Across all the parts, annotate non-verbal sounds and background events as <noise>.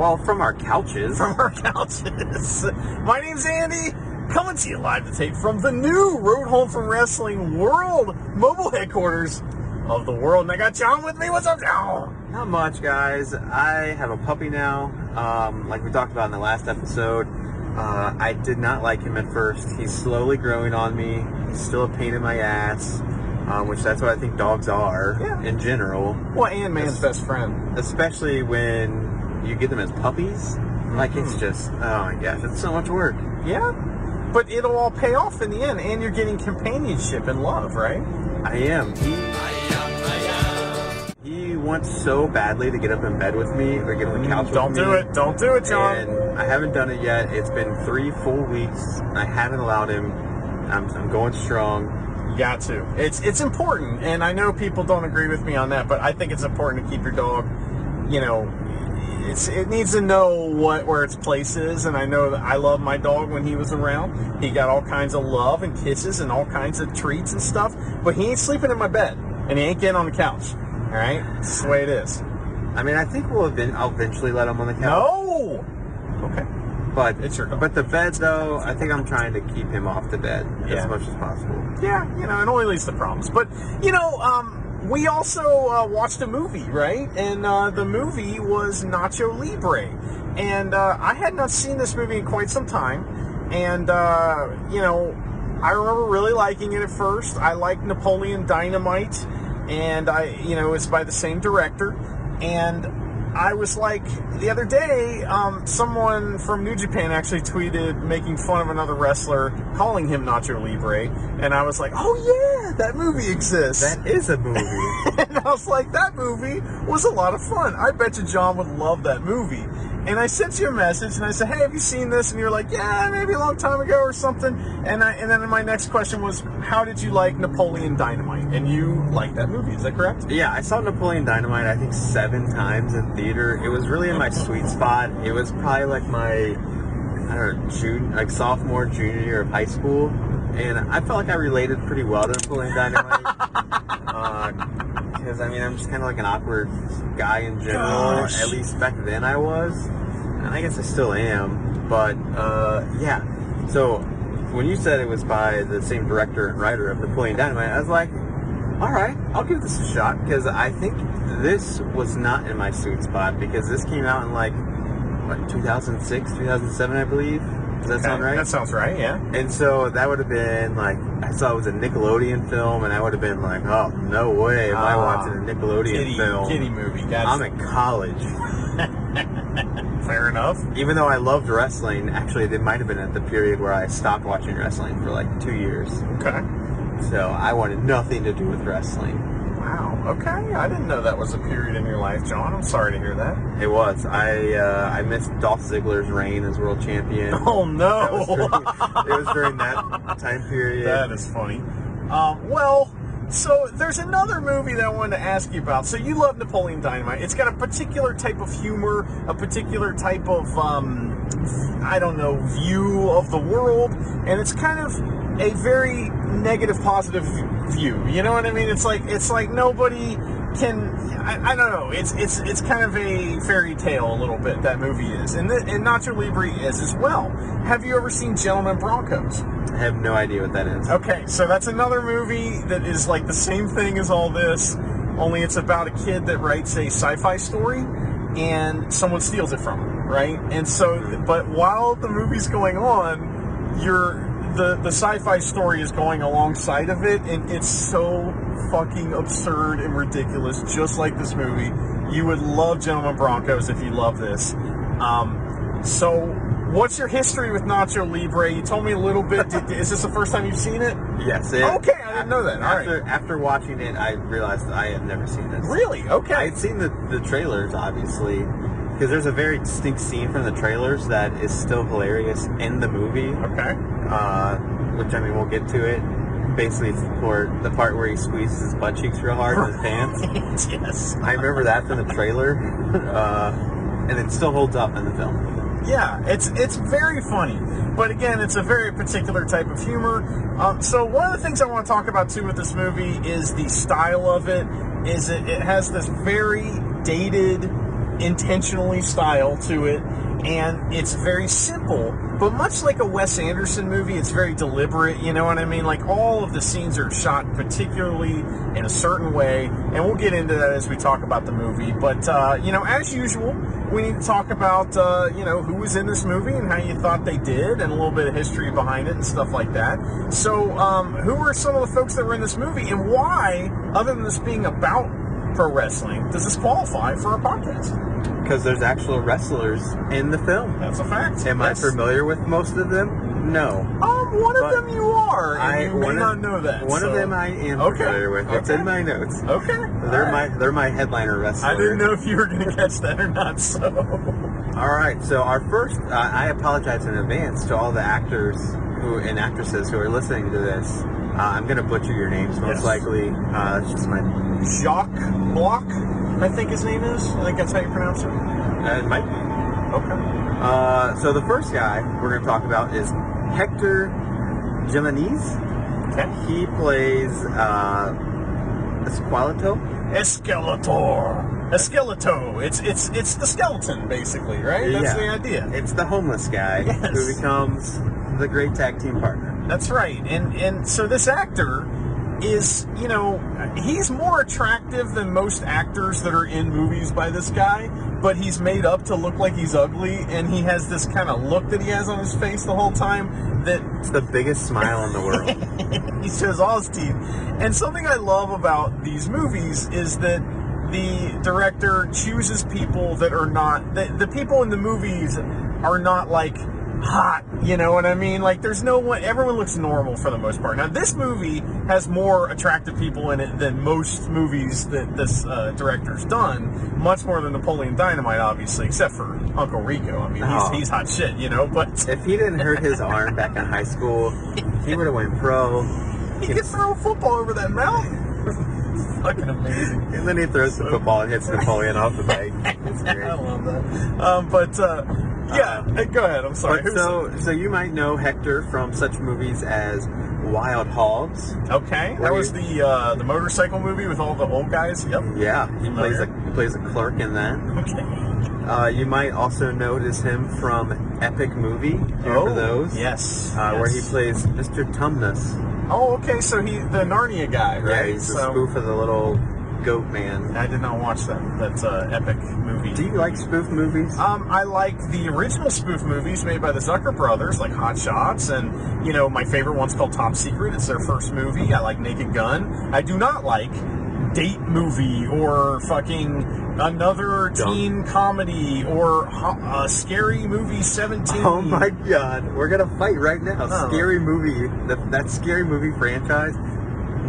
Well, from our couches. From our couches. <laughs> My name's Andy, coming to you live to tape from the new Road Home from Wrestling World mobile headquarters of the world. And I got John with me. What's up, John? Not much, guys. I have a puppy now. Um, like we talked about in the last episode. Uh, I did not like him at first. He's slowly growing on me. He's still a pain in my ass, um, which that's what I think dogs are Yeah. in general. Well, and man's best friend. Especially when you get them as puppies. Like it's hmm. just, oh my gosh, it's so much work. Yeah. But it'll all pay off in the end, and you're getting companionship and love, right? I am. He, he wants so badly to get up in bed with me or get on the hmm, couch Don't with me. do it. Don't do it, John. And I haven't done it yet. It's been three full weeks. I haven't allowed him. I'm, I'm going strong. You got to. It's it's important, and I know people don't agree with me on that, but I think it's important to keep your dog. You know, it's it needs to know what where its place is, and I know that I love my dog when he was around. He got all kinds of love and kisses and all kinds of treats and stuff, but he ain't sleeping in my bed, and he ain't getting on the couch. All right, it's the way it is. I mean, I think we'll event, I'll eventually let him on the couch. No. Okay. But It's your dog. But the bed, though, I think I'm trying to keep him off the bed Yeah. as much as possible. Yeah, you know, it only leads to problems. But you know, um, we also uh, watched a movie, right? And uh, the movie was Nacho Libre, and uh, I had not seen this movie in quite some time. And uh, you know, I remember really liking it at first. I liked Napoleon Dynamite, and I, you know, it's by the same director, and. I was like the other day, um, someone from New Japan actually tweeted making fun of another wrestler, calling him Nacho Libre, and I was like, "Oh yeah, that movie exists." That is a movie. <laughs> and I was like, "That movie was a lot of fun. I bet you John would love that movie." And I sent you a message, and I said, "Hey, have you seen this?" And you're like, "Yeah, maybe a long time ago or something." And I, and then my next question was, "How did you like Napoleon Dynamite?" And you liked that movie, is that correct? yeah, I saw Napoleon Dynamite, I think, seven times in theater. It was really in my sweet spot. It was probably like my, I don't know, June, like sophomore, junior year of high school. And I felt like I related pretty well to Napoleon Dynamite. <laughs> Uh, Because, I mean, I'm just kind of like an awkward guy in general. Gosh. At least back then I was. And I guess I still am. But, uh, yeah. So, when you said it was by the same director and writer of Napoleon Dynamite, I was like, all right, I'll give this a shot because I think this was not in my sweet spot because this came out in like what 2006, 2007, I believe. Does that sound right? That sounds right. Yeah. and so that would have been like I saw it was a Nickelodeon film, and I would have been like, oh no way, am I Ah, watching a Nickelodeon Kitty, film? kitty movie. That's I'm in college. <laughs> <laughs> fair enough. Even though I loved wrestling, actually, it might have been at the period where I stopped watching wrestling for like two years. Okay. So I wanted nothing to do with wrestling. Okay. I didn't know that was a period in your life, John. I'm sorry to hear that. It was. I uh, I missed Dolph Ziggler's reign as world champion. <laughs> Oh That was during, no. it was during that time period. that is funny. Um, well, so there's another movie that I wanted to ask you about. So you love Napoleon Dynamite. It's got a particular type of humor, a particular type of um, I don't know view of the world, and it's kind of a very negative, positive view. You know what I mean? It's like it's like nobody can. I, I don't know. It's it's it's kind of a fairy tale a little bit. That movie is, and the, and Nacho Libre is as well. Have you ever seen Gentlemen Broncos? I have no idea what that is. Okay, so that's another movie that is like the same thing as all this, only it's about a kid that writes a sci-fi story and someone steals it from him, right? And so, but while the movie's going on, you're the the sci-fi story is going alongside of it, and it's so fucking absurd and ridiculous, just like this movie. You would love Gentlemen Broncos if you love this. Um, so, what's your history with Nacho Libre? You told me a little bit. Did, is this the first time you've seen it? Yes. It, Okay, I didn't know that. All right. After after watching it, I realized that I had never seen this. Really? Okay. I had seen the, the trailers, obviously, because there's a very distinct scene from the trailers that is still hilarious in the movie. okay. Uh, which I mean, we'll get to it. Basically, for the part where he squeezes his butt cheeks real hard in his pants. <laughs> yes. I remember that from the trailer, <laughs> uh, and it still holds up in the film. Yeah, it's it's very funny, but again, it's a very particular type of humor. Um, so one of the things I want to talk about too with this movie is the style of it. is it, it has this very dated, intentionally style to it, and it's very simple. But much like a Wes Anderson movie, it's very deliberate. You know what I mean? Like all of the scenes are shot particularly in a certain way, and we'll get into that as we talk about the movie. But uh, you know, as usual, we need to talk about uh, you know who was in this movie and how you thought they did, and a little bit of history behind it and stuff like that. So, um, who were some of the folks that were in this movie, and why, other than this being about pro wrestling, does this qualify for a podcast? Because there's actual wrestlers in the film. That's a fact. Am Yes. I familiar with most of them? No. Um, one of them you are, I you may not of, know that. One so- of them I am Okay. familiar with. It's in my notes. Okay. They're All my right. they're my headliner wrestler. I didn't know if you were going to catch that or not. So. All right, so our first, uh, I apologize in advance to all the actors who and actresses who are listening to this. Uh, I'm going to butcher your names most Yes. likely. Uh, it's my, Jacques Block, I think his name is. I think that's how you pronounce it. uh, it might be. Okay. Uh, so the first guy we're going to talk about is Hector Jimenez. Okay. He plays uh, Esqueleto. Esqueletor. Esqueleto. It's it's it's the skeleton, basically, right? That's Yeah. the idea. It's the homeless guy Yes. who becomes the great tag team partner. That's right. And and so this actor is, you know, he's more attractive than most actors that are in movies by this guy, but he's made up to look like he's ugly and he has this kind of look that he has on his face the whole time that It's the biggest smile in the world. <laughs> he shows all his teeth. And something I love about these movies is that the director chooses people that are not the, the people in the movies are not like hot, you know what I mean? Like there's no one everyone looks normal for the most part. Now this movie has more attractive people in it than most movies that this uh, director's done, much more than Napoleon Dynamite obviously, except for Uncle Rico. I mean, Oh. he's, he's hot shit, you know, but if he didn't hurt his arm back in high school, he would have went pro. <laughs> he can throw a football over that mountain. Fucking amazing. And then he throws the football and hits Napoleon off the <laughs> bike. <laughs> I love that. Um, but uh, yeah, hey, go ahead. I'm sorry. So, so you might know Hector from such movies as Wild Hogs. okay, that was you- the uh, the motorcycle movie with all the old guys. Yep. Yeah, he plays a he plays a clerk in that. Okay. Uh, you might also notice him from Epic Movie. Remember those? Oh, Yes. Uh, Where he plays Mr. Tumnus. Oh, okay. So he the Narnia guy, right? Yeah, he's a spoof of the little goat man. I did not watch that. That's uh, epic movie. Do you like spoof movies? Um, I like the original spoof movies made by the Zucker brothers, like Hot Shots, and you know my favorite one's called Top Secret. It's their first movie. I like Naked Gun. I do not like date movie or fucking another Dumb. teen comedy or a uh, scary movie Seventeen. Oh my god, we're gonna fight right now. Oh. Scary movie, that, that scary movie franchise,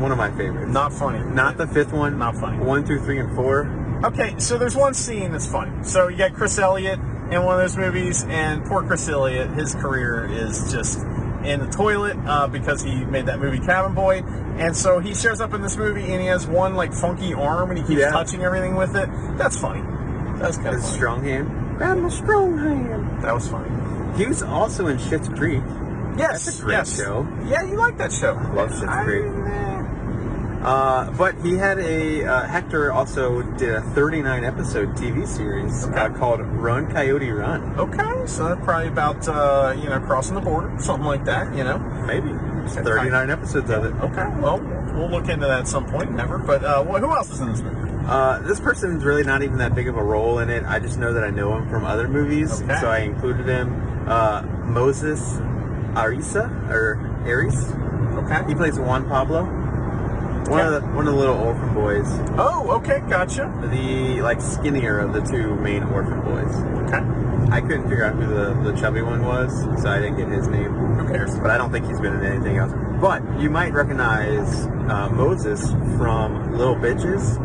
one of my favorites. Not funny. Not the fifth one. Not funny. One, two, three, and four. Okay, so there's one scene that's funny. So you got Chris Elliott in one of those movies, and poor Chris Elliott, his career is just in the toilet uh, because he made that movie Cabin Boy. And so he shows up in this movie, and he has one like funky arm, and he keeps Yeah. touching everything with it. That's funny. That's kind of strong hand. Grab my strong hand. That was funny. He was also in Schitt's Creek. Yes, That's a great yes. show. Yeah, you like that show. love Schitt's I- Creek. eh. Uh, but he had a uh, Hector also did a 39 episode TV series uh, called Run Coyote Run. Okay, so that's probably about uh, you know crossing the border, something like that. You know. Maybe 39 episodes of it. Okay, well, we'll look into that at some point. Never, but uh, well, who else is in this movie? Uh, this person's really not even that big of a role in it. I just know that I know him from other movies, Okay. so I included him. Uh, Moses Arisa or Aries. Okay. He plays Juan Pablo, one of the one of the little orphan boys, Oh, okay, gotcha. the like skinnier of the two main orphan boys. Okay. I couldn't figure out who the, the chubby one was, so I didn't get his name. Who cares? But I don't think he's been in anything else. But you might recognize uh, Moses from Little Bitches,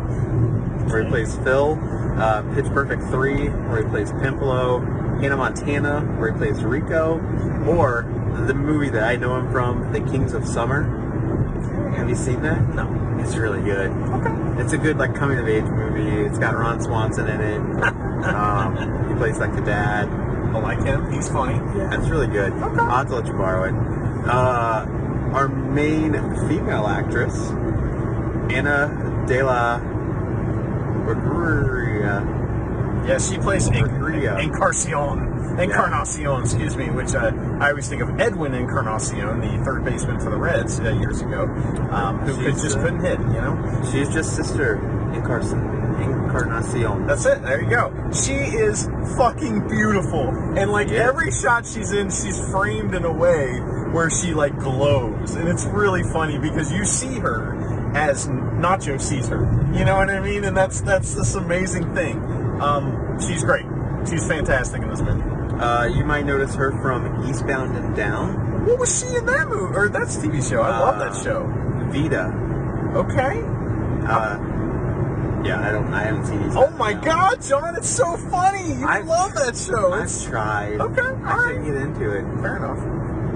where he plays Phil. Uh, Pitch Perfect 3, where he plays Pimplo. Hannah Montana, where he plays Rico. Or the movie that I know him from, The Kings of Summer. Have you seen that? No. It's really good. Okay. It's a good like coming of age movie. It's got Ron Swanson in it. <laughs> um, he plays like the dad. I like him. He's funny. Yeah, it's really good. Okay. I'll have to let you borrow it. Uh, our main female actress, Ana De La Reguera. Yeah, she plays En- Maria. Encarnacion. Excuse me, which uh, I always think of Edwin Encarnacion, the third baseman for the Reds uh, years ago, um, who could, just uh, couldn't hit, you know? She's just sister Encarnacion. Encarnacion. That's it. There you go. She is fucking beautiful. And like Yeah. every shot she's in, she's framed in a way where she like glows. And it's really funny because you see her as Nacho sees her. You know what I mean? And that's that's this amazing thing. Um, she's great. She's fantastic in this movie. Uh, you might notice her from Eastbound and Down. What was she in that movie? Or that's TV show. I love that Uh, show. Vida. Okay. Uh, yeah, I don't. I haven't seen these. Oh my God, John! It's so funny. You I've- love that show. I've It's tried. Okay, I alright. should get into it. fair enough.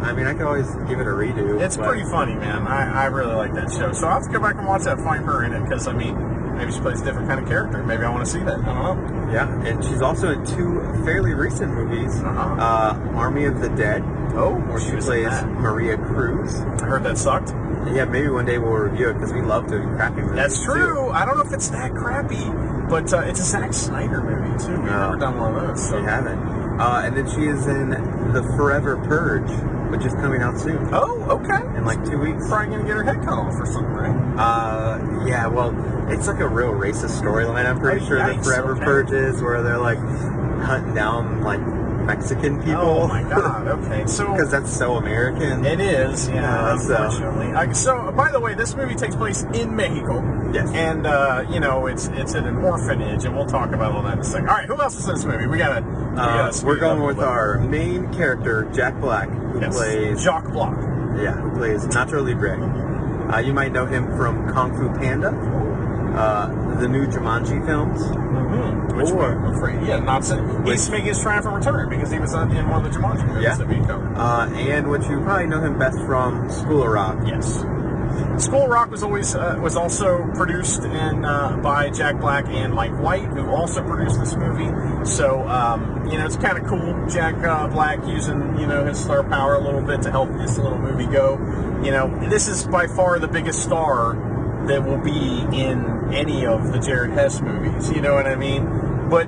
I mean, I could always give it a redo. It's but- pretty funny, man. I, I really like that show. So I'll have to go back and watch that, find her in it, because, I mean, maybe she plays a different kind of character. Maybe I want to see that. I don't know. Yeah, and she's also in two fairly recent movies. Uh-huh. Uh, Army of the Dead, Oh, where she, plays. Maria Cruz. I heard that sucked. Yeah, maybe one day we'll review it because we love doing crappy movies. That's too. true. I don't know if it's that crappy, but uh, it's a Zack Snyder movie, too. We've No. never done one of those. So. We haven't. Uh, and then she is in The Forever Purge, which is coming out soon. Oh, okay. In like two weeks. Probably to get her head cut off or something, right? Uh, yeah, well, it's like a real racist storyline. I'm pretty sure the Forever okay. Purge is where they're like hunting down like Mexican people. Oh, my God. Okay. <laughs> So. Because that's so American. It is, yeah, so- unfortunately. Uh, so, by the way, this movie takes place in Mexico. Yes. And, uh, you know, it's it's at an orphanage, and we'll talk about all that in a second. All right, who else is in this movie? We gotta. we Uh, gotta we're going with our main character, Jack Black, who. Yes. plays Jacques Block. yeah, who plays Nacho Libre. Uh, you might know him from Kung Fu Panda, uh, the new Jumanji films. Mm-hmm. Which Or- we're afraid, yeah, not so, he's making his triumphant return because he was on, in one of the Jumanji movies Yeah. that we covered. Uh, and which you probably know him best from School of Rock. Yes. School Rock was always uh, was also produced and uh, by Jack Black and Mike White, who also produced this movie. So um, you know it's kind of cool. Jack uh, Black using you know his star power a little bit to help this little movie go. You know this is by far the biggest star that will be in any of the Jared Hess movies. You know what I mean? But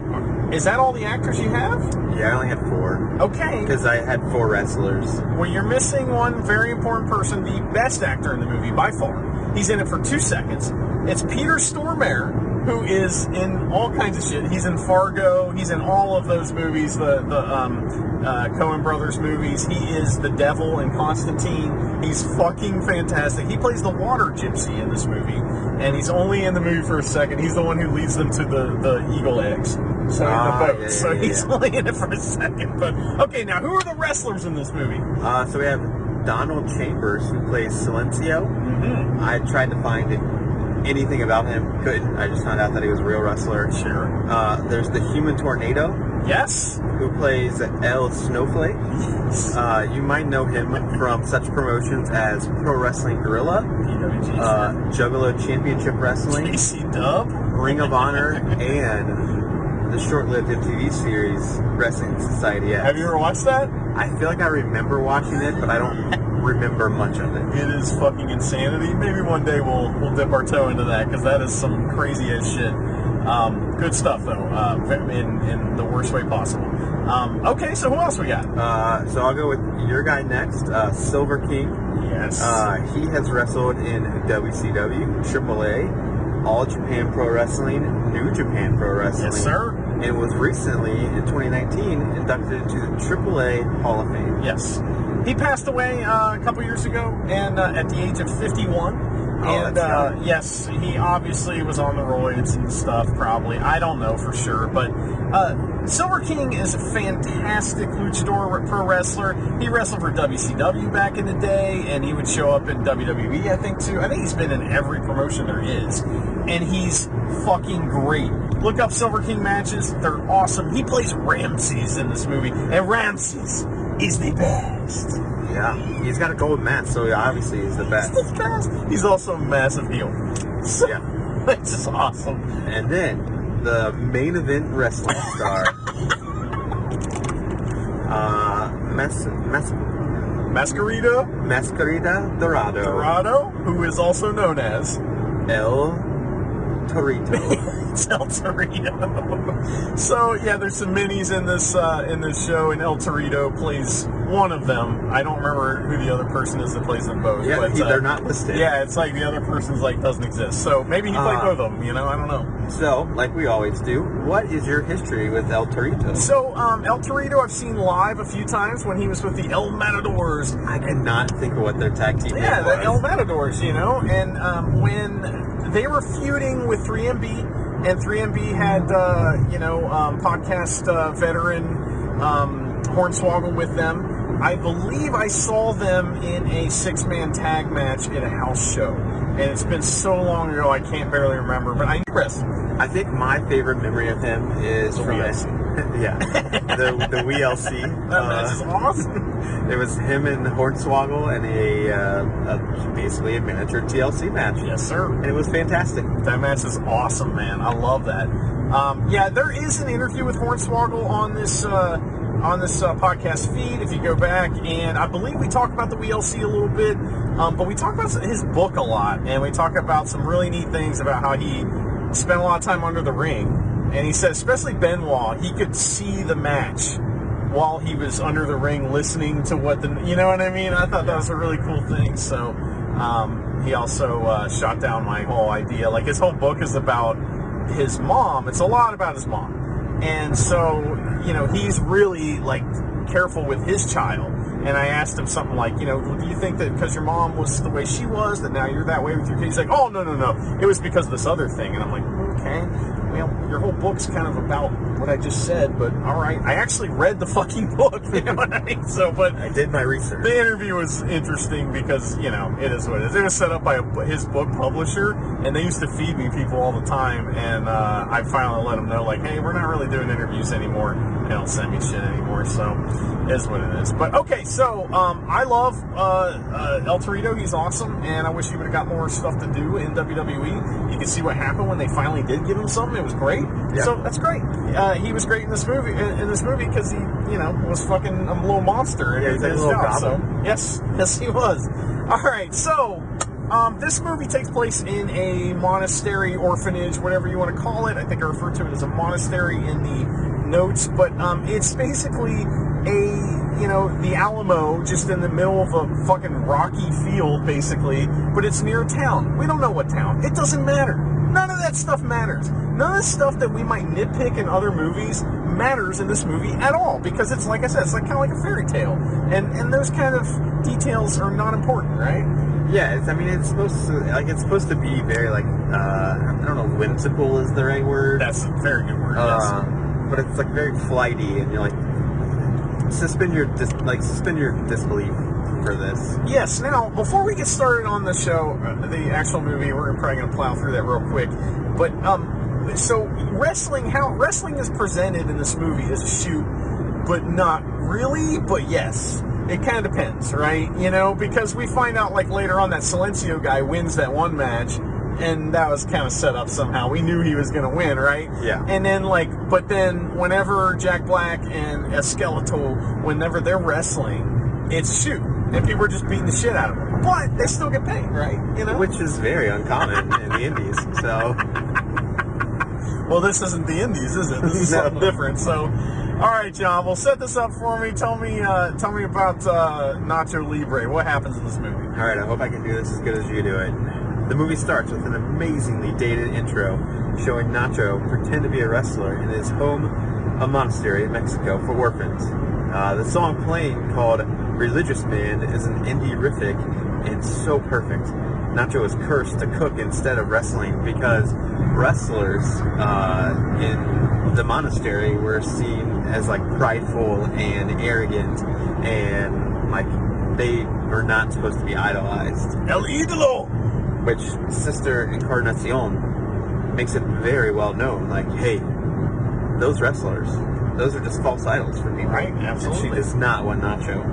is that all the actors you have? Yeah, I only had four Okay. because I had four wrestlers. Well, you're missing one very important person, the best actor in the movie by far. He's in it for two seconds. It's Peter Stormare, who is in all kinds of shit. He's in Fargo. He's in all of those movies, the the um, uh, Coen Brothers movies. He is the devil in Constantine. He's fucking fantastic. He plays the water gypsy in this movie, and he's only in the movie for a second. He's the one who leads them to the the eagle eggs. So Ah, in the boat. yeah, yeah, so yeah, he's yeah. only in it for a second. But okay, now who are the wrestlers in this movie? Uh, so we have Donald Chambers, who plays Silencio. Mm-hmm. I tried to find anything about him, couldn't. I just found out that he was a real wrestler. Sure. Uh, there's the Human Tornado, Yes. who plays El Snowflake. Uh, you might know him from such promotions as Pro Wrestling Guerrilla, PWG. uh, Juggalo Championship Wrestling, AC Dub. Ring of Honor, <laughs> and the short-lived MTV series Wrestling Society X. Have you ever watched that? I feel like I remember watching it, but I don't <laughs> remember much of it. It is fucking insanity. Maybe one day we'll we'll dip our toe into that because that is some crazy as shit. Um, good stuff though, uh, in in the worst way possible. Um, okay, so who else we got? Uh, so I'll go with your guy next, uh, Silver King. Yes. Uh, he has wrestled in WCW, AAA, All Japan Pro Wrestling, New Japan Pro Wrestling. yes, sir. And was recently, in 2019, inducted into the AAA Hall of Fame. Yes. He passed away uh, a couple years ago, and uh, at the age of 51. Oh, and uh, yes, he obviously was on the roids and stuff. Probably, I don't know for sure, but uh, Silver King is a fantastic luchador pro wrestler. He wrestled for WCW back in the day, and he would show up in WWE, I think too. I think he's been in every promotion there is, and he's fucking great. Look up Silver King matches; they're awesome. He plays Ramses in this movie, and Ramses is the best. Yeah. He's got a gold mask, so obviously he's the best. He's the best. He's also a massive heel. So, Yeah. <laughs> It's just awesome. And then, the main event wrestling <laughs> star, uh, Mas- Mas- Masquerita Mascarita Dorado. Dorado, who is also known as El Torito. it's <laughs> El Torito. so yeah, there's some minis in this uh, in this show, and El Torito plays one of them. I don't remember who the other person is that plays them both. yeah, but, he- uh, they're not listed. Yeah, it's like the other person's like doesn't exist. So maybe he played Ah. both of them. You know, I don't know. So, like we always do, what is your history with El Torito? So um, El Torito, I've seen live a few times when he was with the El Matadors. I cannot think of what their tag team was. Yeah, the. El Matadors, you know, and um, when they were feuding with 3MB, and 3MB had, uh, you know, um, podcast uh, veteran um, Hornswoggle with them, I believe I saw them in a six man tag match at a house show. And it's been so long ago, I can't barely remember, but I knew Chris. I think my favorite memory of him is The from WeeLC. <laughs> yeah, the the WeeLC. <laughs> That match is Uh, awesome. it was him and Hornswoggle and a, uh, a basically a miniature TLC match. Yes, sir. and it was fantastic. That match is awesome, man. I love that. Um, yeah, there is an interview with Hornswoggle on this uh, on this uh, podcast feed. If you go back, and I believe we talk about the WeeLC a little bit, um, but we talk about his book a lot, and we talk about some really neat things about how he spent a lot of time under the ring. And he said, especially Benoit, he could see the match while he was under the ring listening to what the you know what I mean. I thought that was a really cool thing. So um, he also uh, shot down my whole idea. Like his whole book is about his mom. It's a lot about his mom, and so you know he's really like careful with his child. And I asked him something like, you know, well, do you think that because your mom was the way she was, that now you're that way with your kid? He's like, oh no no no, it was because of this other thing. And I'm like, okay. Well, your whole book's kind of about what I just said, but all right. I actually read the <laughs> fucking book. <laughs> You know what I mean? So, but I did my research. the interview was interesting because you know it is what it is. It was set up by a, his book publisher, and they used to feed me people all the time. And uh, I finally let them know, like, hey, we're not really doing interviews anymore. They don't send me shit anymore, so it is what it is. But okay, so um, I love uh, uh, El Torito. He's awesome, and I wish he would have got more stuff to do in WWE. You can see what happened when they finally did give him something. It was great. Yeah. So that's great. Uh, he was great in this movie. In, in this movie because he, you know, was fucking a little monster. Yeah, he he's a his little job. So yes, <laughs> yes, he was. All right, so. Um, this movie takes place in a monastery, orphanage, whatever you want to call it. I think I refer to it as a monastery in the notes, but um, it's basically a you know the Alamo, just in the middle of a fucking rocky field, basically. But it's near a town. We don't know what town. It doesn't matter. None of that stuff matters. None of the stuff that we might nitpick in other movies matters in this movie at all because it's like I said, it's like kind of like a fairy tale, and and those kind of details are not important, right? Yeah, it's, I mean, it's supposed to like it's supposed to be very like uh, I don't know, whimsical is the right word. That's a very good word. Um, but it's like very flighty, and you're like suspend your dis- like suspend your disbelief for this. Yes. Now, before we get started on the show, uh, the actual movie, we're probably going to plow through that real quick. But um, so wrestling, how wrestling is presented in this movie is a shoot, but not really. But yes, it kind of depends, right? You know, because we find out like later on that Silencio guy wins that one match. And that was kind of set up somehow. We knew he was going to win, right? Yeah. And then, like, but then whenever Jack Black and Esqueleto, whenever they're wrestling, it's shoot. And people are just beating the shit out of them. But they still get paid, right? You know? Which is very uncommon in the indies. So well, this isn't the Indies, is it? This is <laughs> No. something different. So, all right, John, well, set this up for me. Tell me, uh, tell me about uh, Nacho Libre. What happens in this movie? All right, I hope I can do this as good as you do it. The movie starts with an amazingly dated intro showing Nacho pretend to be a wrestler in his home, a monastery in Mexico for orphans. Uh, the song playing called Religious Man is an indie riffic and so perfect. Nacho is cursed to cook instead of wrestling because wrestlers uh, in the monastery were seen as like prideful and arrogant and like they were not supposed to be idolized El Idolo. Which Sister Encarnacion makes it very well known. Like, hey, those wrestlers, those are just false idols for me, Right, And absolutely. she does not want Nacho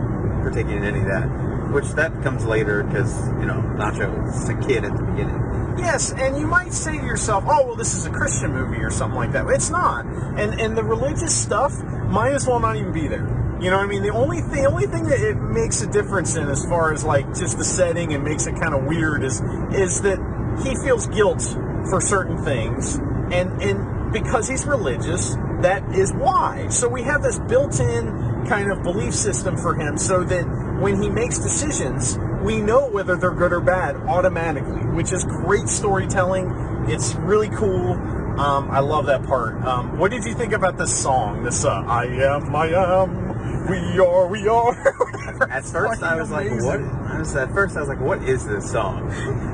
partaking in any of that. Which that comes later because you know Nacho is a kid at the beginning. Yes, and you might say to yourself, "Oh, well, this is a Christian movie or something like that." It's not, and and the religious stuff might as well not even be there. You know what I mean? The only thing, the only thing that it makes a difference in, as far as like just the setting and makes it kind of weird, is is that he feels guilt for certain things, and and because he's religious, that is why. So we have this built-in kind of belief system for him, so that when he makes decisions, we know whether they're good or bad automatically, which is great storytelling. It's really cool. Um, I love that part. Um, what did you think about this song? This uh, "I am, I am, we are, we are." <laughs> At first, I was like, "What?" I was at first, I was like, "What is this song?"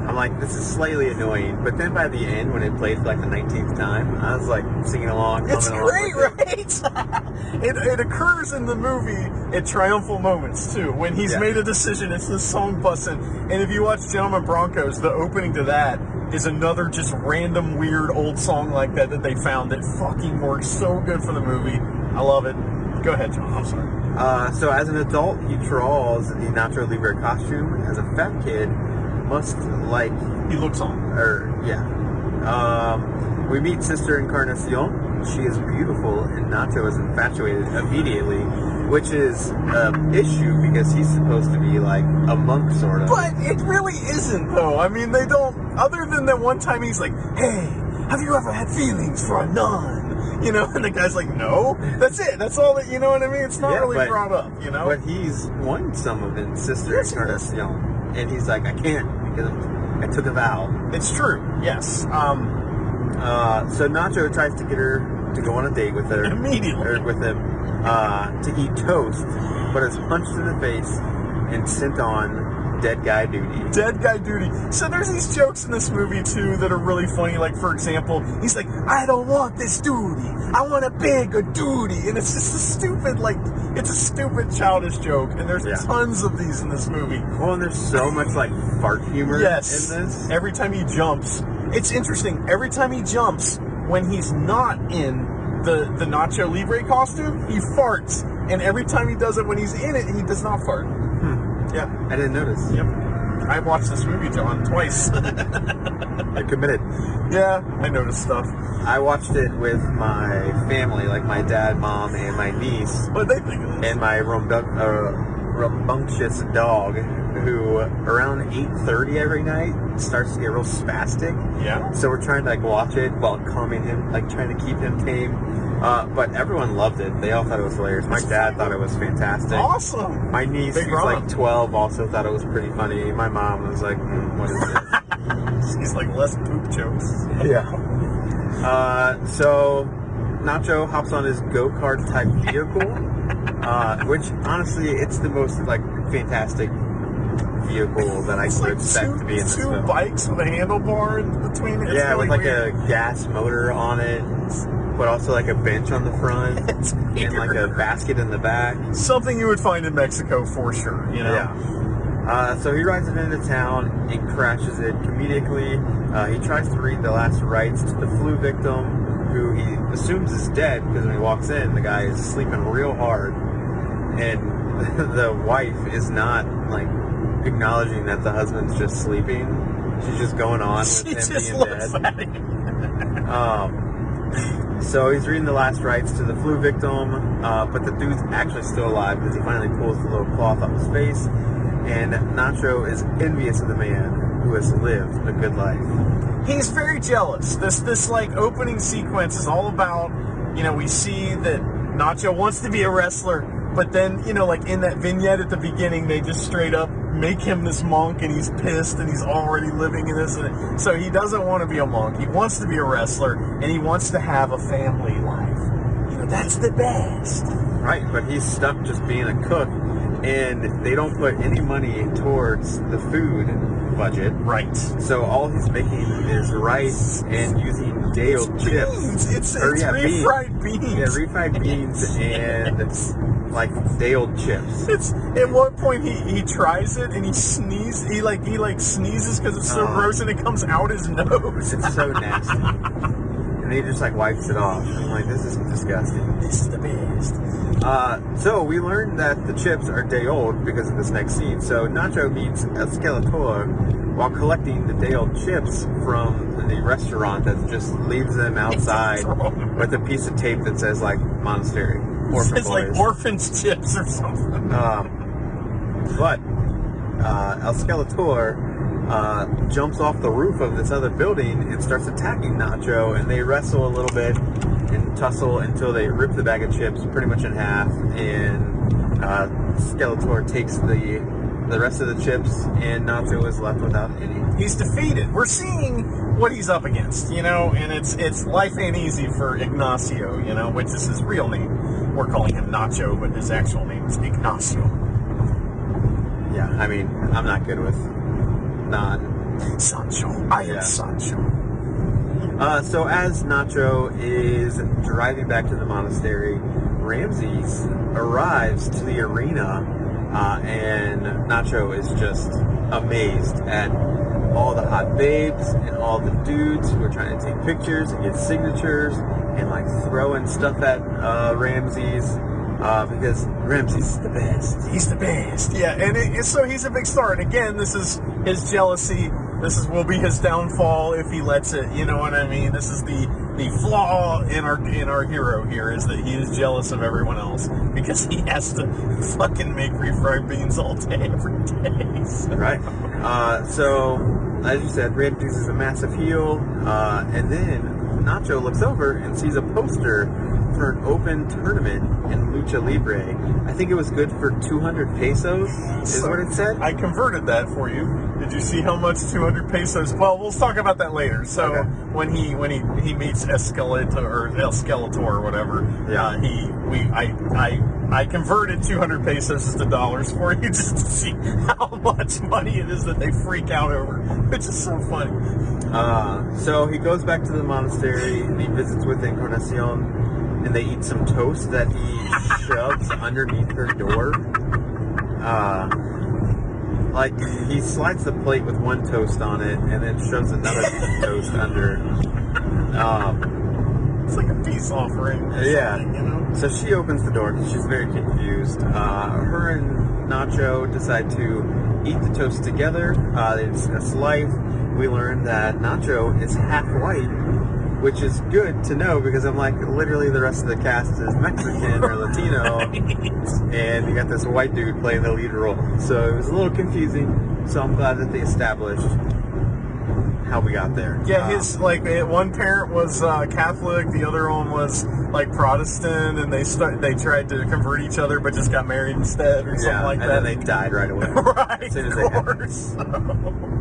I'm like, "This is slightly annoying." But then by the end, when it played for like the 19th time, I was like singing along. It's along great, it. <laughs> right? it, it occurs in the movie at triumphal moments too. When he's Yeah. made a decision, it's this song busting. And if you watch Gentlemen Broncos, the opening to that is another just random weird old song like that that they found that fucking works so good for the movie. I love it. Go ahead, John. I'm sorry. Uh, so as an adult, he draws the Nacho Libre costume. As a fat kid, must like He looks on. or yeah. Um, we meet Sister Encarnacion. She is beautiful, and Nacho is infatuated immediately, which is an issue because he's supposed to be like a monk, sort of. But it really isn't, though. I mean, they don't. Other than that one time, he's like, "Hey, have you ever had feelings for a nun?" <laughs> You know, and the guy's like, "No." That's it. That's all that. You know what I mean? It's not Yeah, really but- brought up. You know. But he's won some of it, Sister Yes. Encarnacion, and he's like, I can't because I took a vow. It's true. Yes. Um, Uh, so Nacho tries to get her to go on a date with her. Immediately. Or with him uh, to eat toast, but is punched in the face and sent on dead guy duty. dead guy duty. So there's these jokes in this movie too that are really funny. Like for example, he's like, "I don't want this duty. I want a bigger duty," and it's just a stupid, like, it's a stupid childish joke. And there's Yeah. tons of these in this movie. Well, and there's so much like fart humor Yes. in this. Every time he jumps, it's interesting. Every time he jumps, when he's not in the the Nacho Libre costume, he farts. And every time he does it when he's in it, he does not fart. Yeah. I didn't notice. Yep. I watched this movie, John, twice. <laughs> I committed. yeah, I noticed stuff. I watched it with my family, like my dad, mom, and my niece, What they think of this? and my rambu- uh, rambunctious dog, who around 8:30 every night starts to get real spastic. yeah. So we're trying to like watch it while calming him, like trying to keep him tame. Uh, but everyone loved it. They all thought it was hilarious. My dad thought it was fantastic. Awesome. My niece, Big who's Ron. like 12, also thought it was pretty funny. My mom was like, "Hmm, "What is this?" <laughs> He's like less poop jokes. yeah. Uh, so Nacho hops on his go kart type vehicle, uh, which honestly, it's the most like fantastic vehicle that I could like expect two, to be in this two film. bikes with a handlebar in between. It's yeah, really with like weird. a gas motor on it, but also like a bench on the front <laughs> and like a basket in the back. something you would find in Mexico for sure. You know. Yeah. Uh, so he rides it into town and crashes it comedically. Uh, he tries to read the last rites to the flu victim, who he assumes is dead because when he walks in, the guy is sleeping real hard, and <laughs> the wife is not like acknowledging that the husband's just sleeping. She's just going on <laughs> with She him just being looks dead. at him. Um, so he's reading the last rites to the flu victim, uh, but the dude's actually still alive because he finally pulls the little cloth off his face, and Nacho is envious of the man who has lived a good life. he's very jealous. This this like opening sequence is all about, you know, we see that Nacho wants to be a wrestler, but then, you know, like in that vignette at the beginning, they just straight up make him this monk and he's pissed and he's already living in this and so he doesn't want to be a monk. He wants to be a wrestler and he wants to have a family life. You know, that's the best. Right, but he's stuck just being a cook, and they don't put any money towards the food budget. Right. So all he's making is rice and using Dale chips. Beans. It's, Or, it's yeah, beans. refried beans. Yeah, refried beans and <laughs> like day old chips. It's at one point he, he tries it and he sneezes. He like he like sneezes because it's so Oh. gross and it comes out his nose. It's so nasty. And he just like wipes it off. I'm like, this is disgusting. this is the best. Uh, so we learned that the chips are day old because of this next scene. So Nacho meets El Skeletor while collecting the day old chips from the restaurant that just leaves them <laughs> outside with a piece of tape that says like monastery. Orphan It's like orphans chips or something. Um, but uh, El Skeletor uh, jumps off the roof of this other building and starts attacking Nacho, and they wrestle a little bit and tussle until they rip the bag of chips pretty much in half, and uh, Skeletor takes the the rest of the chips, and Nacho is left without any. He's defeated. We're seeing what he's up against, you know, and it's it's life ain't easy for Ignacio, you know, which is his real name. We're calling him Nacho, but his actual name is Ignacio. Yeah, I mean, I'm not good with not. Sancho. I am Sancho. Uh, so as Nacho is driving back to the monastery, Ramses arrives to the arena, uh, and Nacho is just amazed at all the hot babes and all the dudes who are trying to take pictures and get signatures and like throwing stuff at uh, Ramses uh, because Ramses is the best. He's the best. Yeah, and it, so he's a big star. And again, this is his jealousy. This is will be his downfall if he lets it. You know what I mean? This is the the flaw in our in our hero here is that he is jealous of everyone else because he has to fucking make refried beans all day every day. So- right? Uh, so, as you said, Ramses is a massive heel, uh, and then Nacho looks over and sees a poster for an open tournament in Lucha Libre. I think it was good for 200 pesos, is So, what it said. I converted that for you. Did you see how much 200 pesos? Well, we'll talk about that later. So Okay. when he when he he meets Esqueleto or El Skeletor or whatever, Yeah. uh, he we I I I converted 200 pesos into dollars for you <laughs> just to see how much money it is that they freak out over, which is so funny. Uh, so he goes back to the monastery and he visits with Encarnacion, and they eat some toast that he shoves <laughs> underneath her door. Uh, like he slides the plate with one toast on it, and then shoves another <laughs> toast under. Um, It's like a peace offering. Yeah. you know. so she opens the door because she's very confused. Uh, her and Nacho decide to eat the toast together. Uh, they discuss life. We learn that Nacho is half white, which is good to know because I'm like, literally the rest of the cast is Mexican or <laughs> Latino, and you got this white dude playing the lead role. So it was a little confusing. So I'm glad that they established how we got there. Yeah, Uh, his like one parent was uh, Catholic, the other one was like Protestant, and they start they tried to convert each other, but just got married instead, or something yeah, like and that. then they died right away. <laughs> right, as soon as of they course. <laughs>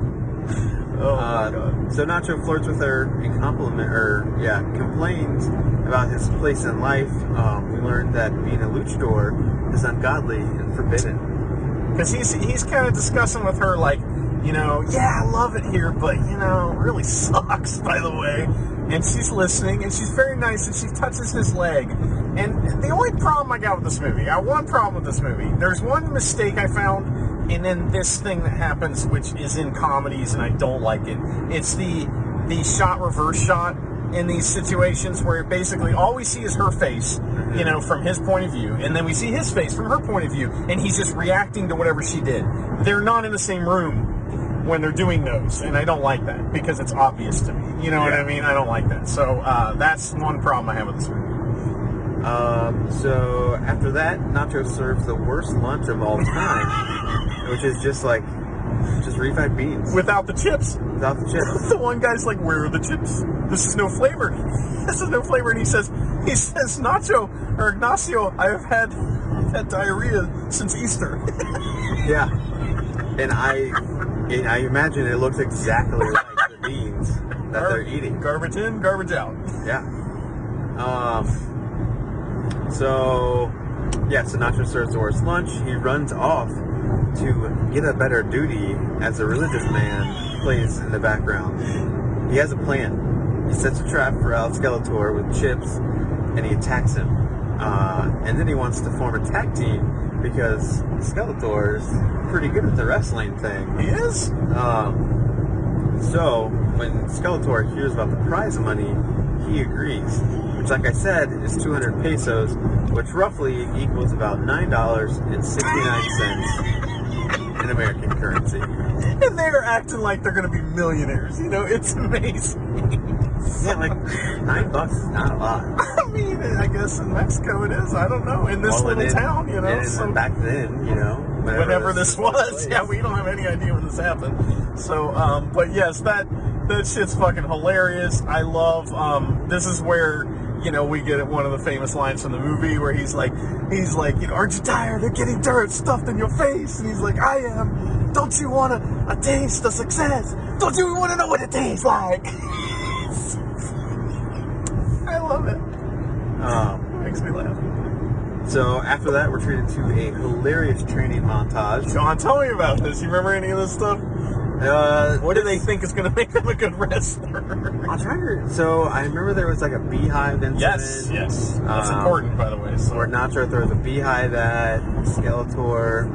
oh Uh, my god. so Nacho flirts with her and compliment or yeah complains about his place in life. Um, we learned that being a luchador is ungodly and forbidden. Because he's he's kind of discussing with her like, you know, yeah, I love it here, but you know, it really sucks. <laughs> By the way, and she's listening, and she's very nice, and she touches his leg. And the only problem I got with this movie, I have one problem with this movie. There's one mistake I found, and then this thing that happens, which is in comedies, and I don't like it. It's the the shot reverse shot in these situations where basically all we see is her face, you know, from his point of view, and then we see his face from her point of view, and he's just reacting to whatever she did. They're not in the same room when they're doing those, and I don't like that because it's obvious to me. You know what I mean? I don't like that. So uh, that's one problem I have with this movie. Um, so after that, Nacho serves the worst lunch of all time, <laughs> which is just like just refried beans Without the chips, without the chips. <laughs> the one guy's like, "Where are the chips? This is no flavor. <laughs> this is no flavor." And he says, "He says, Nacho or Ignacio, I have had had diarrhea since Easter." <laughs> Yeah, and I and I imagine it looks exactly like the beans that they're eating. Garbage in, garbage out. Yeah. Um. So, yeah. So Nacho serves the worst lunch. He runs off to get a better duty as a religious man plays in the background. He has a plan. He sets a trap for El Skeletor with chips, and he attacks him. Uh, and then he wants to form a tag team because Skeletor is pretty good at the wrestling thing. He is. Um, so when Skeletor hears about the prize money, he agrees. Which, like I said, is 200 pesos, which roughly equals about nine dollars and 69 cents in American currency. And they're acting like they're going to be millionaires. You know, it's amazing. Yeah, like nine bucks is not a lot. <laughs> I mean, I guess in Mexico it is. I don't know. In this Well, little town, you know. So back then, you know, whenever this was. Yeah, we don't have any idea when this happened. So, um, but yes, that that shit's fucking hilarious. I love. Um, this is where you know we get one of the famous lines from the movie where he's like, he's like, you know, aren't you tired of getting dirt stuffed in your face? And he's like, I am. Don't you want a, a taste of success? Don't you want to know what it tastes like? <laughs> I love it. Um, Makes me laugh. so after that, we're treated to a hilarious training montage. John, tell me about this. You remember any of this stuff? Uh, What do they think is going to make them a good wrestler? I'm trying to. So I remember there was like a beehive incident. yes, yes. That's Um, important, by the way. So Where Nacho throws a beehive at Skeletor.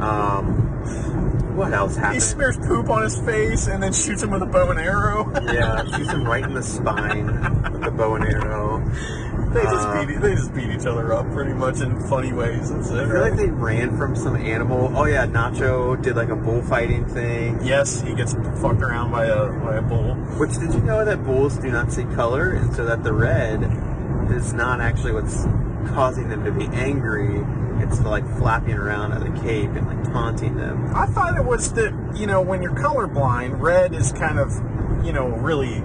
Um, what else happened? he smears poop on his face and then shoots him with a bow and arrow. <laughs> yeah, shoots him right in the spine with the bow and arrow. they just Uh, beat they just beat each other up pretty much in funny ways. That's it. I feel like they ran from some animal. Oh yeah, Nacho did like a bullfighting thing. yes, he gets fucked around by a by a bull. Which did you know that bulls do not see color, and so that the red is not actually what's causing them to be angry. It's like flapping around of the cape and like taunting them. I thought it was that you know when you're colorblind, red is kind of you know really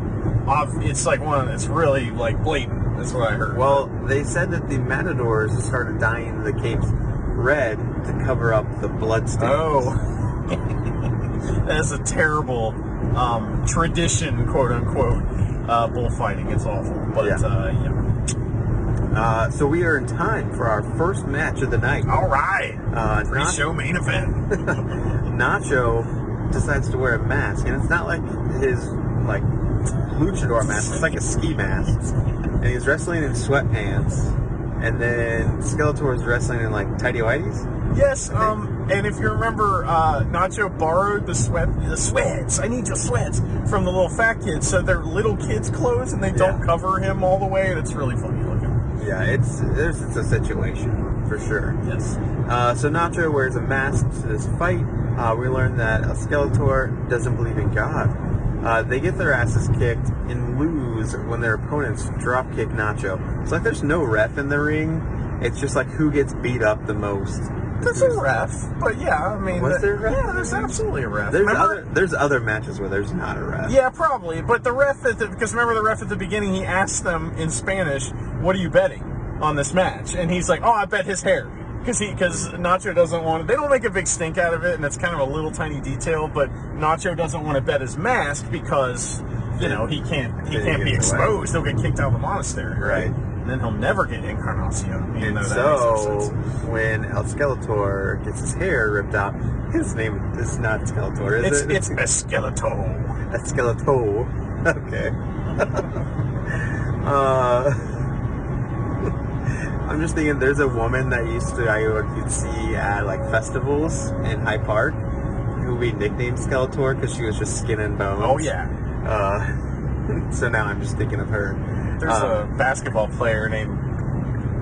off. It's like one. that's really like blatant. That's what I heard. Well, they said that the matadors started dyeing the capes red to cover up the blood stains. Oh, <laughs> that's a terrible um, tradition, quote unquote. Uh, bullfighting. It's awful, but Yeah. uh, yeah. Uh, so we are in time for our first match of the night. All right, Uh, pre-show main event. <laughs> Nacho decides to wear a mask, and it's not like his like luchador mask. It's like a ski mask, and he's wrestling in sweatpants. And then Skeletor is wrestling in like tidy whities. yes, um, and if you remember, uh, Nacho borrowed the sweat, the sweats. I need your sweats from the little fat kids, so they're little kids' clothes, and they don't Yeah. cover him all the way, and it's really funny. Yeah, it's there's it's a situation for sure. Yes. Uh, so Nacho wears a mask to this fight. Uh, we learn that a Skeletor doesn't believe in God. Uh, they get their asses kicked and lose when their opponents drop kick Nacho. It's like there's no ref in the ring. It's just like who gets beat up the most. There's a ref, but yeah, I mean, Was the- there a ref? Yeah, there's absolutely a ref. There's Remember- other there's other matches where there's not a ref. Yeah, probably. But the ref at the because remember the ref at the beginning he asked them in Spanish, "What are you betting on this match?" And he's like, "Oh, I bet his hair." Because he, because Nacho doesn't want. It. They don't make a big stink out of it, and it's kind of a little tiny detail. But Nacho doesn't want to bet his mask because, you know, he can't. He can't be gets away. exposed. He'll get kicked out of the monastery, right? Right. And then he'll never get Encarnacion. Even And that so when El Skeletor gets his hair ripped out, his name is not Skeletor, It's is it? it's Esqueleto. Skeletor. Okay. <laughs> uh, <laughs> I'm just thinking there's a woman that used to I would see at like festivals in High Park who we nicknamed Skeletor because she was just skin and bones. Oh yeah. Uh, <laughs> so now I'm just thinking of her. There's Uh, a basketball player named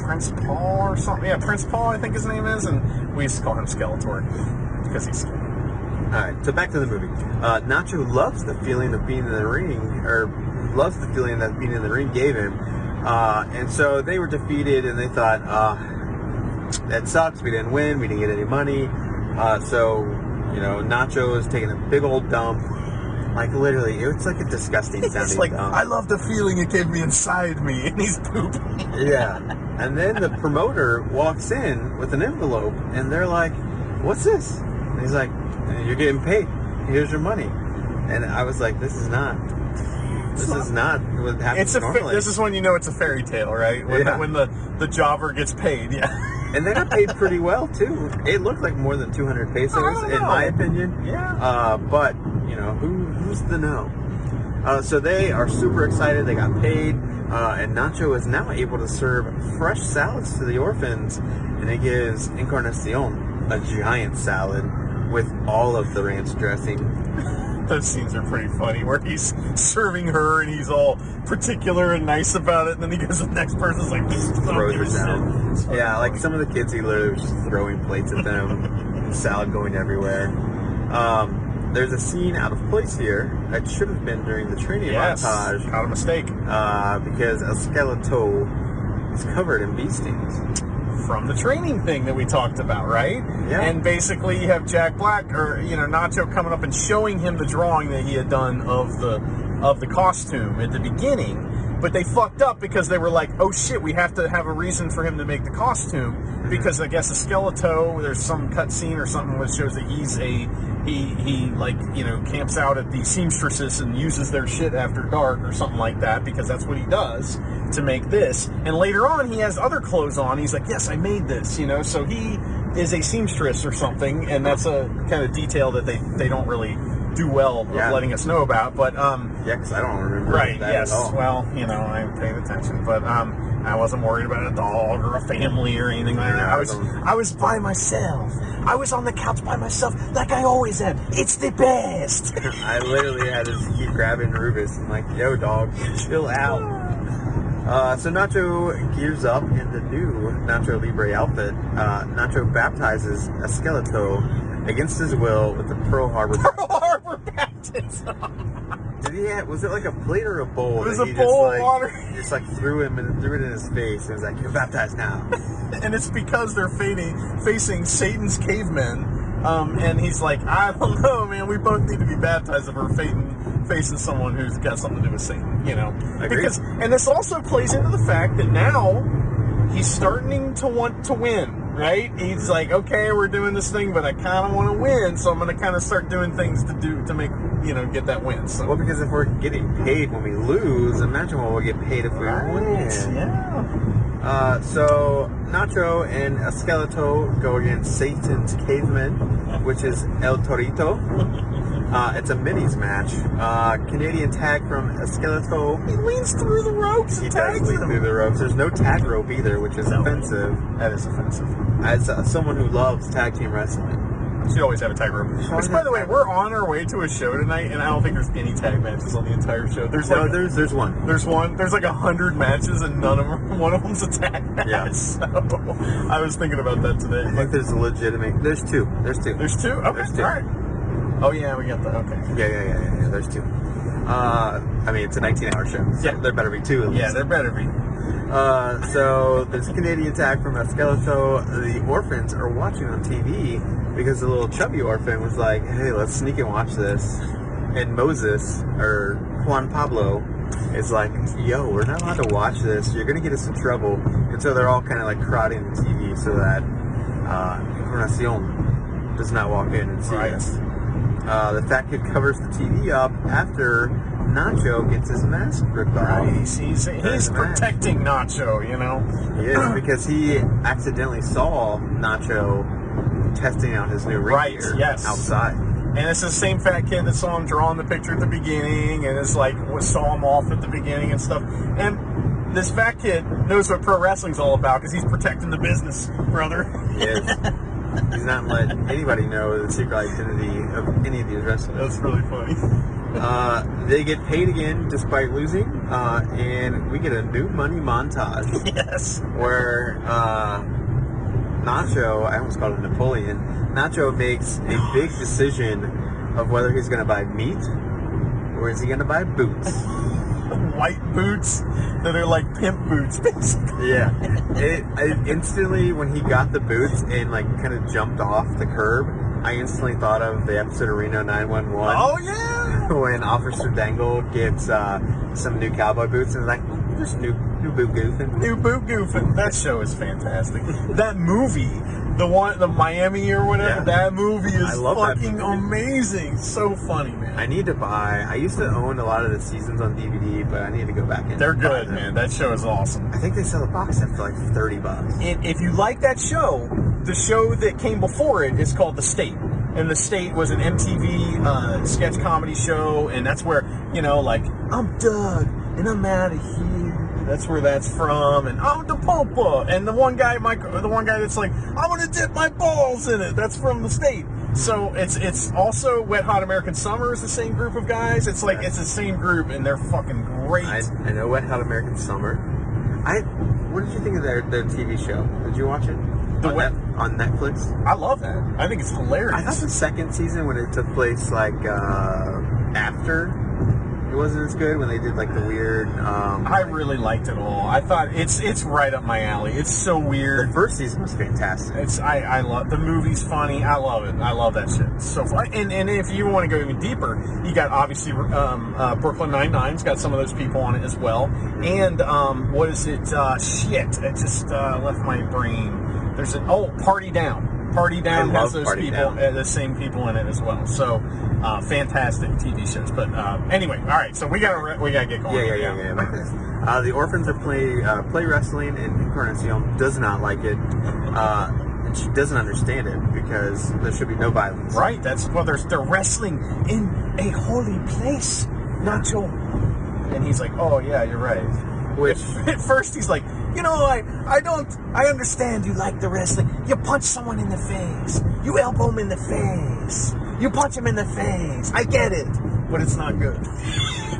Prince Paul or something. Yeah, Prince Paul, I think his name is, and we used to call him Skeletor because he's. All right, so back to the movie. Uh, Nacho loves the feeling of being in the ring, or loves the feeling that being in the ring gave him. Uh, and so they were defeated, and they thought, uh, that sucks. We didn't win. We didn't get any money. Uh, so, you know, Nacho is taking a big old dump. Like literally, it's like a disgusting sounding It's like dump. I love the feeling it gave me inside me, and he's pooping. Yeah. And then the promoter walks in with an envelope, and they're like, "What's this?" And he's like, "You're getting paid. Here's your money." And I was like, "This is not. This is not what happens It's a. Fa- normally." this is when you know it's a fairy tale, right? When, Yeah. the, when the the jobber gets paid. Yeah. <laughs> and they got paid pretty well too. It looked like more than 200 pesos, in my opinion. Yeah. Uh, but you know, who who's the know? Uh, so they are super excited. They got paid, uh, and Nacho is now able to serve fresh salads to the orphans, and he gives Encarnacion a giant salad with all of the ranch dressing. <laughs> Those scenes are pretty funny, where he's serving her and he's all particular and nice about it, and then he goes to the next person's like, "Just don't Throws it down. Shit." It's Yeah, like some of the kids, he literally was just throwing plates at them, salad going everywhere. Um, there's a scene out of place here that should have been during the training yes, montage not a mistake. uh, because Esqueleto is covered in bee stings. from the training thing that we talked about, right? Yeah. And basically, you have Jack Black or you know Nacho coming up and showing him the drawing that he had done of the of the costume at the beginning. But they fucked up because they were like, "Oh shit, we have to have a reason for him to make the costume." Because I guess a skeleton, there's some cut scene or something which shows that he's a he he like you know camps out at the seamstresses and uses their shit after dark or something like that because that's what he does to make this. And later on, he has other clothes on. He's like, "Yes, I made this," you know. So he is a seamstress or something, and that's a kind of detail that they they don't really do well of Yeah. letting us know about. But um, Yeah, because I don't remember Right. that yes. Well, you know, I paid attention, but um, I wasn't worried about a dog or a family or anything like that. I was, I was by myself. I was on the couch by myself, like I always am. It's the best. <laughs> I literally had to keep grabbing Rubus and like, yo, dog, chill out. <sighs> Uh, so Nacho gears up in the new Nacho Libre outfit. Uh, Nacho baptizes Esqueleto against his will with the Pearl Harbor. <laughs> Pearl Harbor baptism. Did he have, was it like a plate or a bowl? It was a bowl of like, water. Just like threw him and threw it in his face. And was like, "You're baptized now." <laughs> and it's because they're facing, facing Satan's cavemen. Um, and he's like, I don't know, man. We both need to be baptized if we're facing, facing someone who's got something to do with Satan, you know. Agreed. Because, and this also plays into the fact that now he's starting to want to win, right? He's like, okay, we're doing this thing, but I kind of want to win, so I'm going to kind of start doing things to do to make, you know, get that win. So. well, because if we're getting paid when we lose, imagine what we'll get paid if we win. Yeah. Uh, so Nacho and Esqueleto go against Satan's Caveman, which is El Torito. Uh, it's a minis match. Uh, Canadian tag from Esqueleto. He leans through the ropes He and does tags lead them. through the ropes. There's no tag rope either, which is No. offensive. That is offensive. As uh, someone who loves tag team wrestling, Should always have a tag room. Which, by the way, we're on our way to a show tonight, and I don't think there's any tag matches on the entire show. There's no, like there's there's one. there's one. There's like a hundred matches, and none of them. <laughs> One of them's a tag match. Yeah. <laughs> So I was thinking about that today. I think there's a legitimate. There's two. There's two. There's two. Okay. There's two. All right. Oh yeah, we got that. Okay. Yeah, yeah, yeah, yeah, yeah. There's two. Uh, I mean, it's a 19-hour show. So Yeah. there better be two. At least. Yeah, there better be. Uh, so there's a Canadian tag from Esqueleto. The orphans are watching on TV because the little chubby orphan was like, "Hey, let's sneak and watch this." And Moses or Juan Pablo is like, "Yo, we're not allowed to watch this. You're gonna get us in trouble." And so they're all kind of like crowding the TV so that uh, Encarnacion does not walk in and see Right. us. Uh, the fat kid covers the TV up after Nacho gets his mask ripped off. Right. He's he's, he's the match. protecting Nacho. You know. He is <clears throat> because he accidentally saw Nacho testing out his new Right, yes. outside. And it's the same fat kid that saw him drawing the picture at the beginning, and it's like saw him off at the beginning and stuff. And this fat kid knows what pro wrestling's all about because he's protecting the business, brother. He is. <laughs> He's not letting anybody know the secret identity of any of these wrestlers. That's really funny. Uh, they get paid again despite losing, uh, and we get a new money montage <laughs> yes. where uh, Nacho, I almost called him Napoleon, Nacho makes a big decision of whether he's going to buy meat or is he going to buy boots. <laughs> White boots that are like pimp boots, basically. Yeah. It, it instantly when he got the boots and like kind of jumped off the curb, I instantly thought of the episode of Reno 911 Oh yeah. When Officer Dangle gets uh, some new cowboy boots and like, "This new new boot goofing." New boot goofing. That show is fantastic. <laughs> that movie, the one, the Miami or whatever. Yeah. That movie is fucking movie. amazing. So funny, man. I need to buy. I used to own a lot of the seasons on DVD, but I need to go back in. They're good, them. man. That show is awesome. I think they sell a box set for like thirty bucks. And if you like that show, the show that came before it is called The State. And The State was an MTV uh, sketch comedy show, and that's where, you know, like, I'm Doug, and I'm out of here. That's where that's from. And I'm the Popa. And the one guy, Mike, the one guy that's like, I'm gonna dip my balls in it. That's from The State. So it's it's also Wet Hot American Summer is the same group of guys. It's like it's the same group, and they're fucking great. I, I know Wet Hot American Summer. I. What did you think of their their TV show? Did you watch it? The on, Net- on Netflix. I love that. I think it's hilarious. I thought the second season when it took place like uh, after. It wasn't as good when they did like the weird. Um, I really liked it all. I thought it's it's right up my alley. It's so weird. the first season was fantastic. It's I, I love the movie's funny. I love it. I love that shit. It's so fun. And and if you want to go even deeper, you got obviously um, uh, Brooklyn Nine Nine's got some of those people on it as well. And um, what is it? Uh, shit, it just uh, left my brain. There's an oh Party Down. Party Down has those Party people, Down. uh, the same people in it as well. So uh, fantastic TV shows. But uh, anyway, all right. So we gotta re- we gotta get going. Yeah, yeah, yeah, yeah. Uh, the orphans are play uh, play wrestling, and Encarnacion does not like it, uh, and she doesn't understand it because there should be no violence. Right, that's well. They're they're wrestling in a holy place, Nacho. And he's like, "Oh yeah, you're right." Which <laughs> At first, he's like, "You know, I I don't I understand you like the wrestling. You punch someone in the face, you elbow him in the face, you punch him in the face. I get it, but it's not good." <laughs>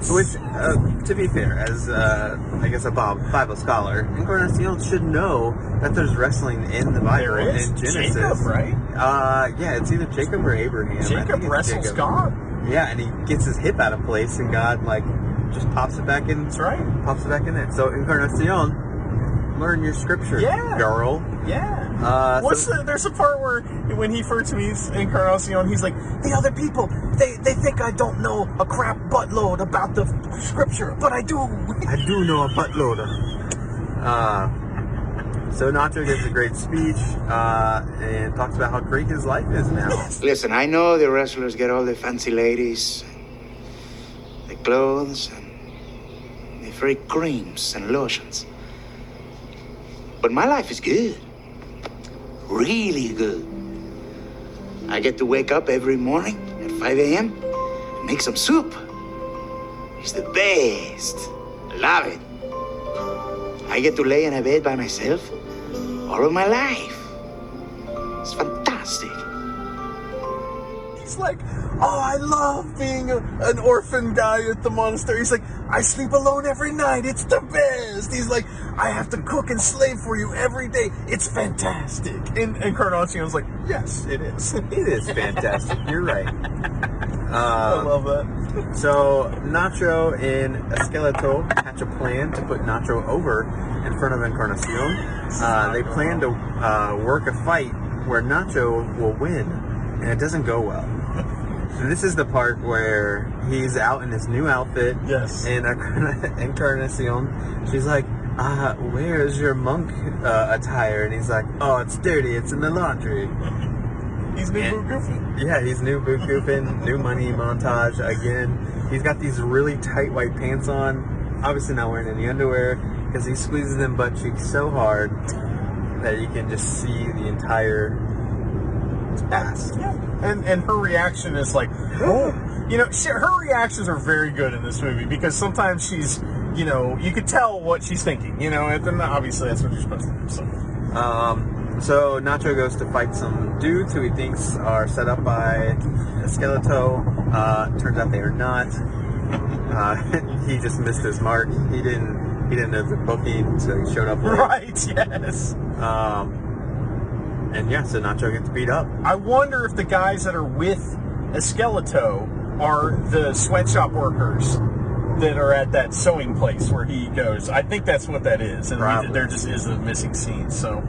Which, uh, to be fair, as uh, I guess a Bob, Bible scholar, Encarnacion should know that there's wrestling in the Bible There is in Genesis, Jacob, right? Uh, yeah, it's either Jacob or Abraham. Jacob wrestles Jacob. God. Yeah, and he gets his hip out of place, and God like just pops it back in. That's right. Pops it back in there. So Encarnacion, learn your scripture, Yeah. girl. Yeah. Uh, What's so- the, there's a part where when he first meets Encarnacion, he's like, the other people, they, they think I don't know a crap buttload about the scripture, but I do. I do know a buttload. Uh, so Nacho gives a great speech uh, and talks about how great his life is now. Listen, I know the wrestlers get all the fancy ladies, the clothes, and the free creams and lotions. But my life is good. Really good. I get to wake up every morning at 5 a.m. and make some soup. It's the best. Love it. I get to lay in a bed by myself all of my life. It's fantastic. Like, oh, I love being a, an orphan guy at the monastery. He's like, I sleep alone every night. It's the best. He's like, I have to cook and slave for you every day. It's fantastic. And Encarnacion's like, yes, it is. <laughs> It is fantastic. You're right. I Uh, love that. so Nacho and Esqueleto hatch a plan to put Nacho over in front of Encarnacion. Uh, they plan to uh, work a fight where Nacho will win, and it doesn't go well. This is the part where he's out in his new outfit. Yes. And <laughs> Encarnacion, she's like, uh, where's your monk uh, attire? And he's like, oh, it's dirty. It's in the laundry. He's new And- goofy. Yeah, he's new boot goofing, new money montage again. He's got these really tight white pants on, obviously not wearing any underwear because he squeezes them butt cheeks so hard that you can just see the entire ass. Yeah. And and her reaction is like, oh, you know, she, her reactions are very good in this movie because sometimes she's, you know, you could tell what she's thinking, you know, and then obviously that's what you're supposed to do. So. Um, so Nacho goes to fight some dudes who he thinks are set up by Skeleto. Uh, turns out they are not. Uh, <laughs> he just missed his mark. He didn't. He didn't know the booking, so he showed up late. <laughs> Right, yes. Um, and yeah, Nacho gets beat up. I wonder if the guys that are with Esqueleto are the sweatshop workers that are at that sewing place where he goes. I think that's what that is, and Probably. there just is a missing scene. So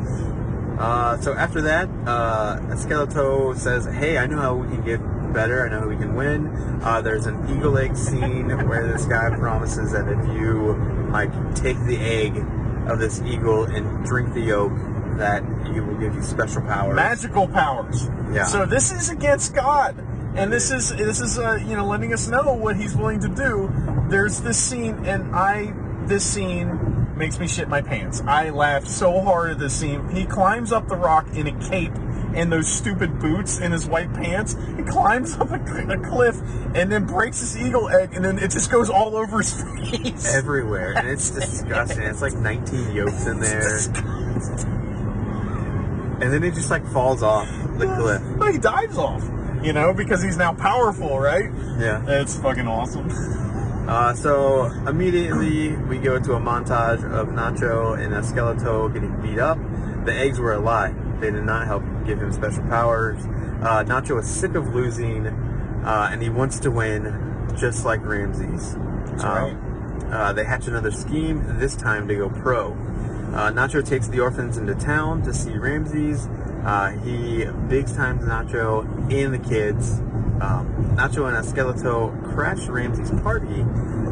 Uh, so after that, uh, Skeleto says, "Hey, I know how we can get better. I know how we can win." Uh, there's an eagle egg scene <laughs> where this guy promises that if you like take the egg of this eagle and drink the yolk, that he will give you special powers. magical powers. Yeah. So this is against God, and this is this is uh, you know letting us know what He's willing to do. There's this scene, and I this scene makes me shit my pants. I laughed so hard at this scene. He climbs up the rock in a cape and those stupid boots and his white pants. He climbs up a, a cliff and then breaks his eagle egg, and then it just goes all over his face. everywhere, and it's <laughs> disgusting. It's like 19 yolks in there, and then it just like falls off the cliff. But he dives off, you know, because he's now powerful, right? Yeah. It's fucking awesome. Uh, so immediately we go to a montage of Nacho and Skeleto getting beat up. The eggs were a lie. They did not help give him special powers. Uh, Nacho is sick of losing, uh, and he wants to win, just like Ramses. That's Um, uh, they hatch another scheme, this time to go pro. Uh, Nacho takes the orphans into town to see Ramses. Uh, he big times Nacho and the kids. Um, Nacho and Esqueleto crash Ramses' party.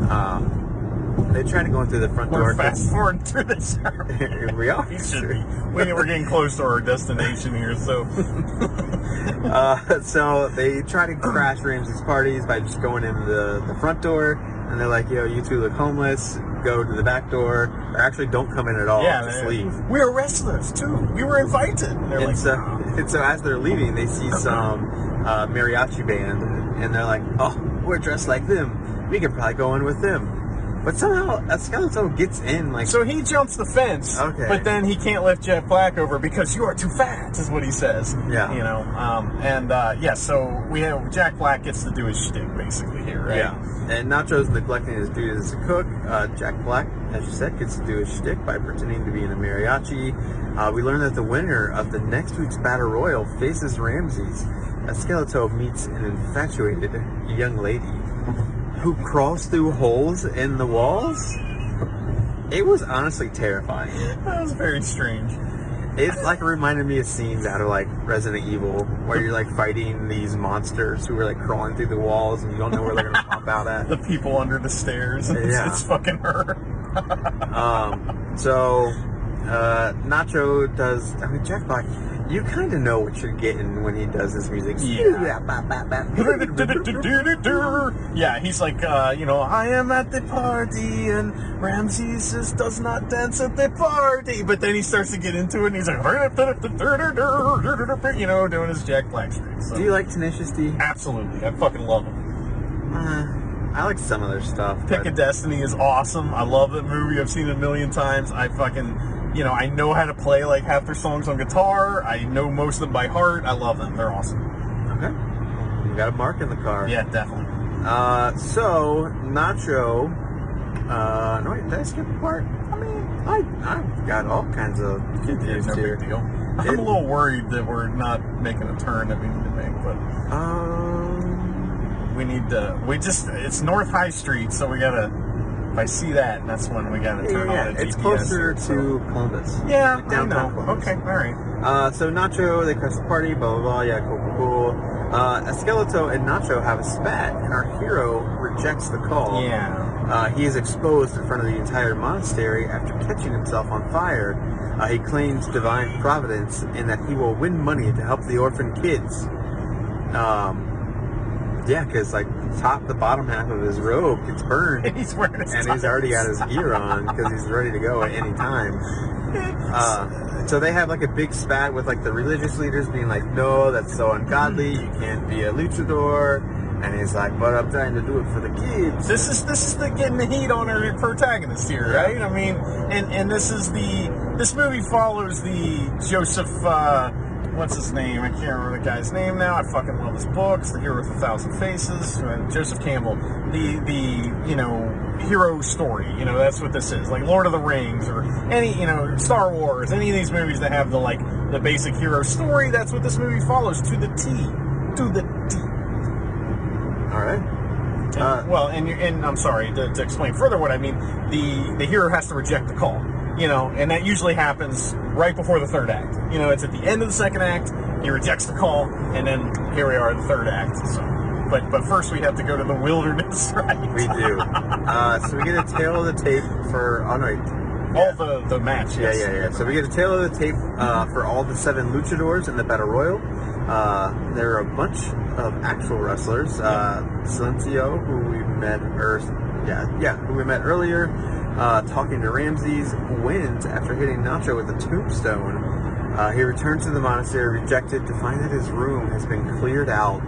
Um, they try to go in through the front door. We're fast <laughs> forward through this. <laughs> we are. We should be. We, we're getting close to our destination here, so <laughs> Uh, so they try to crash Ramses' parties by just going in the, the front door, and they're like, "Yo, you two look homeless. Go to the back door, or actually don't come in at all. yeah, just leave." We're wrestlers too. We were invited. And they're And like, so, and so as they're leaving, they see some uh, mariachi band, and they're like, "Oh, we're dressed like them. We could probably go in with them." But somehow Esqueleto gets in, like, So he jumps the fence, Okay. but then he can't lift Jack Black over because you are too fat, is what he says. Yeah. You know, um, and uh, yeah, so we have Jack Black gets to do his shtick basically here, right? Yeah. And Nacho's neglecting his duties as a cook. Uh, Jack Black, as you said, gets to do his shtick by pretending to be in a mariachi. Uh, we learn that the winner of the next week's Battle Royal faces Ramses. Esqueleto meets an infatuated young lady who crawls through holes in the walls. It was honestly terrifying. That was very strange. It like reminded me of scenes out of like Resident Evil, where you're like fighting these monsters who are like crawling through the walls and you don't know where they're gonna pop out at. <laughs> The people under the stairs. <laughs> It's, Yeah. it's fucking her. <laughs> Um, so uh, Nacho does. I mean, Jack Black. You kind of know what you're getting when he does his music. Yeah. <laughs> yeah, he's like, uh, you know, I am at the party and Ramses just does not dance at the party. But then he starts to get into it and he's like, <laughs> you know, doing his Jack Black streak. So. Do you like Tenacious D? Absolutely. I fucking love him. Uh, I like some of their stuff. Pick but- of Destiny is awesome. I love that movie. I've seen it a million times. I fucking, you know, I know how to play like half their songs on guitar. I know most of them by heart. I love them. They're awesome. Okay. You got a mark in the car. Yeah, definitely. Uh, so Nacho. Uh, no, wait, did I skip a part? I mean, I I've got all kinds of confused no here. big deal. I'm It- a little worried that we're not making a turn that we need to make, but Um, we need to. We just it's North High Street, so we gotta. I see that, and that's when we gotta turn yeah, on the it's GPS closer here, so- to Columbus. Yeah, Like I downtown know. Columbus. Okay, all right. Uh, so Nacho, they crash the party, blah blah blah. Yeah, cool, cool, cool. Uh, Esqueleto and Nacho have a spat, and our hero rejects the call. Yeah. Uh, he is exposed in front of the entire monastery after catching himself on fire. Uh, he claims divine providence and that he will win money to help the orphan kids. Um, yeah, because like top the bottom half of his robe gets burned, And <laughs> he's wearing his and he's already got his gear on because he's ready to go at any time. <laughs> Uh, so they have like a big spat with like the religious leaders being like, "No, that's so ungodly. You can't be a luchador." And he's like, "But I'm trying to do it for the kids." This is this is the getting the heat on our protagonist here, right? I mean, and and this is the this movie follows the Joseph. Uh, what's his name? I can't remember the guy's name now. I fucking love his books. The Hero with a Thousand Faces. uh, Joseph Campbell. The the you know hero story. You know that's what this is. Like Lord of the Rings or any you know Star Wars. Any of these movies that have the like the basic hero story. That's what this movie follows to the T. To the T. All right. And- Uh, well, and and I'm sorry to, to explain further what I mean. The the hero has to reject the call, you know, and that usually happens right before the third act. You know, it's at the end of the second act. He rejects the call, and then here we are, in the third act. So, but but first we have to go to the wilderness, <laughs> right? We do. Uh, so we get a tale of the tape for. Oh no. All the the match. Yeah, yes. yeah, yeah. So we get a tale of the tape uh, for all the seven luchadors in the Battle Royal. Uh, there are a bunch of actual wrestlers. Uh, Silencio, who we met, or yeah, yeah, who we met earlier, uh, talking to Ramses, wins after hitting Nacho with a tombstone. Uh, he returns to the monastery, rejected, to find that his room has been cleared out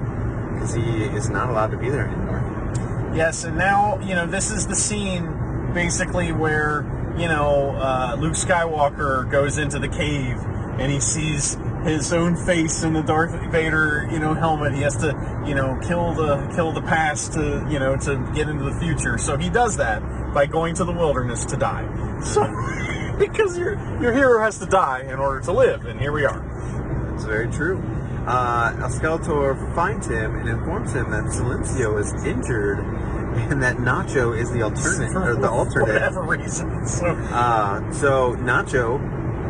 because he is not allowed to be there anymore. Yes, and now you know this is the scene basically where you know uh, Luke Skywalker goes into the cave and he sees his own face in the Darth Vader you know helmet. He has to you know kill the kill the past to you know to get into the future. So he does that by going to the wilderness to die. So <laughs> because your your hero has to die in order to live, and here we are. It's very true. Uh, Skeletor finds him and informs him that Silencio is injured and that Nacho is the alternate or the <laughs> alternate. whatever reason. So Uh, so Nacho,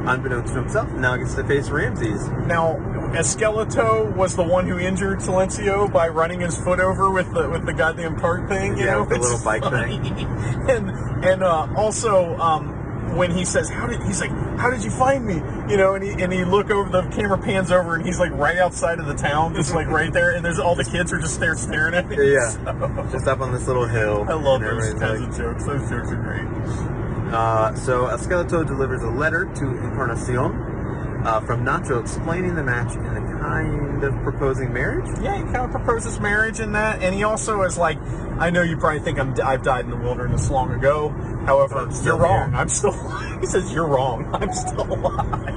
unbeknownst to himself, now gets to face Ramses. now Esqueleto was the one who injured Silencio by running his foot over with the with the goddamn cart thing. You Yeah, know, with the little bike funny. <laughs> and and uh, also um, when he says, "How did?" He's like, "How did you find me?" You know, and he and he look over the camera pans over and he's like right outside of the town, just like right there, and there's all the kids are just there staring at him. Yeah, So- just up on this little hill. I love those kinds like- of jokes. Those jokes are great. Uh, so Esqueleto delivers a letter to Encarnacion uh, from Nacho explaining the match and the kind of proposing marriage. Yeah, he kind of proposes marriage in that, and he also is like, I know you probably think I'm I've died in the wilderness long ago. However, I'm still you're wrong. here." I'm still. Alive. <laughs> He says you're wrong. <laughs> I'm still alive.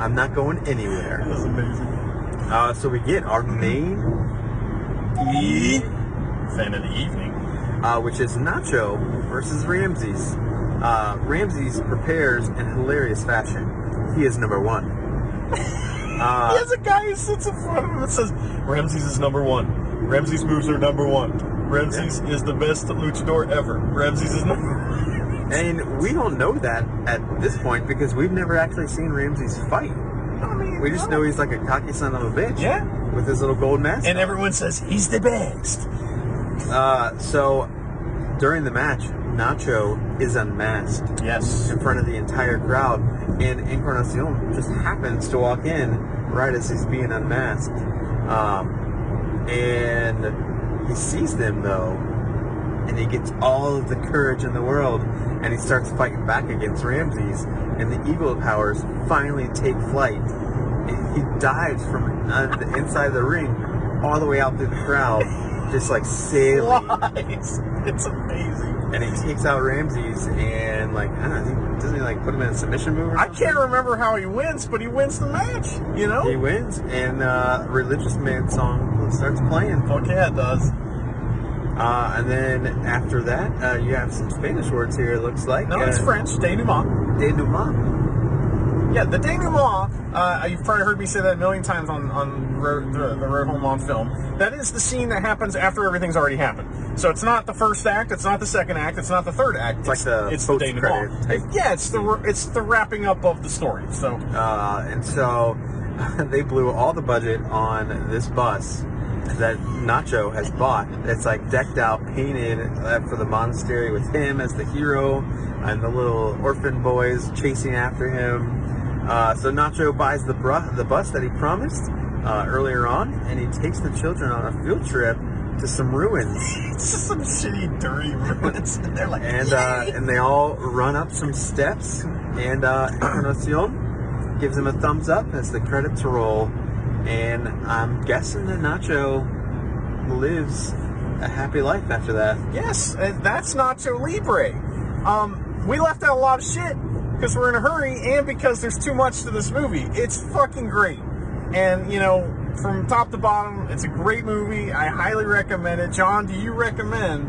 I'm not going anywhere. <laughs> That's amazing. Uh, so we get our main E, Fan of the evening. uh, which is Nacho versus Ramses. Uh, Ramses prepares in hilarious fashion. He is number one. <laughs> He Uh, has a guy who sits in front of him and says, Ramses is number one. Ramses moves are number one. Ramses is the best luchador ever. Ramses is number one. <laughs> and we don't know that at this point because we've never actually seen Ramses fight. I mean, We just know he's like a cocky son of a bitch. Yeah. With his little gold mask. And everyone says he's the best. Uh, so during the match, Nacho is unmasked Yes. in front of the entire crowd, and Encarnacion just happens to walk in right as he's being unmasked. Um, and he sees them though, and he gets all of the courage in the world, and he starts fighting back against Ramses, and the Eagle powers finally take flight. And he dives from uh, the inside of the ring all the way out through the crowd, just like sailing. Flies. <laughs> It's amazing. And he takes out Ramses and like I don't know, doesn't he like put him in a submission move? Or I can't remember how he wins, but he wins the match. You know? He wins, and uh, religious man song starts playing. Fuck yeah, it does. Uh, and then after that, uh, you have some Spanish words here. It looks like No, it's uh, French. Denouement. Denouement. Yeah, the denouement. Uh, you've probably heard me say that a million times on on road, the, the road home on film. That is the scene that happens after everything's already happened. So it's not the first act. It's not the second act. It's not the third act. It's like the it's the denouement. type. Yeah, it's the it's the wrapping up of the story. So Uh, and so <laughs> they blew all the budget on this bus that Nacho has bought. It's like decked out, painted uh, for the monastery with him as the hero and the little orphan boys chasing after him. Uh, so Nacho buys the bru- the bus that he promised uh, earlier on, and he takes the children on a field trip to some ruins. <laughs> it's just some shitty, dirty ruins, and <laughs> they're like, and uh, and they all run up some steps, and uh, <clears throat> Encarnacion gives him a thumbs up as the credits roll, and I'm guessing that Nacho lives a happy life after that. Yes, and that's Nacho Libre. Um, we left out a lot of shit because we're in a hurry and because there's too much to this movie. It's fucking great. And, you know, from top to bottom, it's a great movie. I highly recommend it. John, do you recommend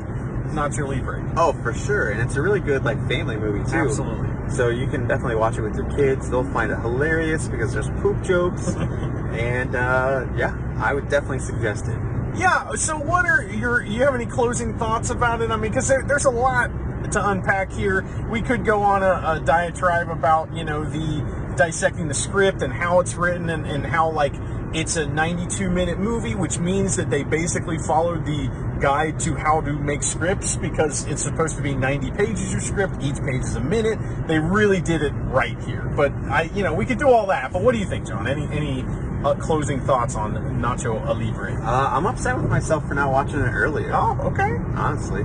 Nacho Libre? Oh, for sure, and it's a really good like family movie too. Absolutely. So you can definitely watch it with your kids. They'll find it hilarious because there's poop jokes, <laughs> and uh, yeah, I would definitely suggest it. Yeah, so what are your, you have any closing thoughts about it? I mean, because there, there's a lot to unpack here. We could go on a, a diatribe about, you know, the dissecting the script and how it's written and, and how, like, it's a 92 minute movie, which means that they basically followed the guide to how to make scripts because it's supposed to be 90 pages of script. Each page is a minute. They really did it right here. But I, you know, we could do all that. But what do you think, John? Any, any uh, closing thoughts on Nacho Libre? Uh, I'm upset with myself for not watching it earlier. Oh, okay. honestly,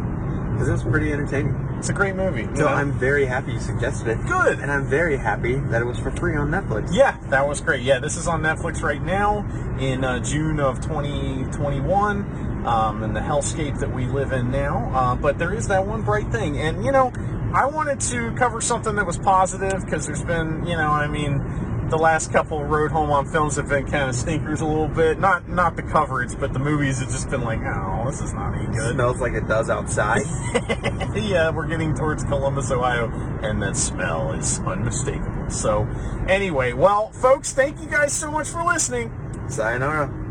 because it was pretty entertaining. It's a great movie. So know? I'm very happy you suggested it. Good. And I'm very happy that it was for free on Netflix. Yeah, that was great. Yeah, this is on Netflix right now in uh, June of 2021, um, in the hellscape that we live in now. Uh, but there is that one bright thing, and you know, I wanted to cover something that was positive because there's been, you know, I mean. The last couple road home on films have been kind of stinkers a little bit. Not not the coverage, but the movies have just been like, oh, this is not any It good. smells like it does outside. <laughs> yeah, we're getting towards Columbus, Ohio, and that smell is unmistakable. So, anyway, well, folks, thank you guys so much for listening. Sayonara.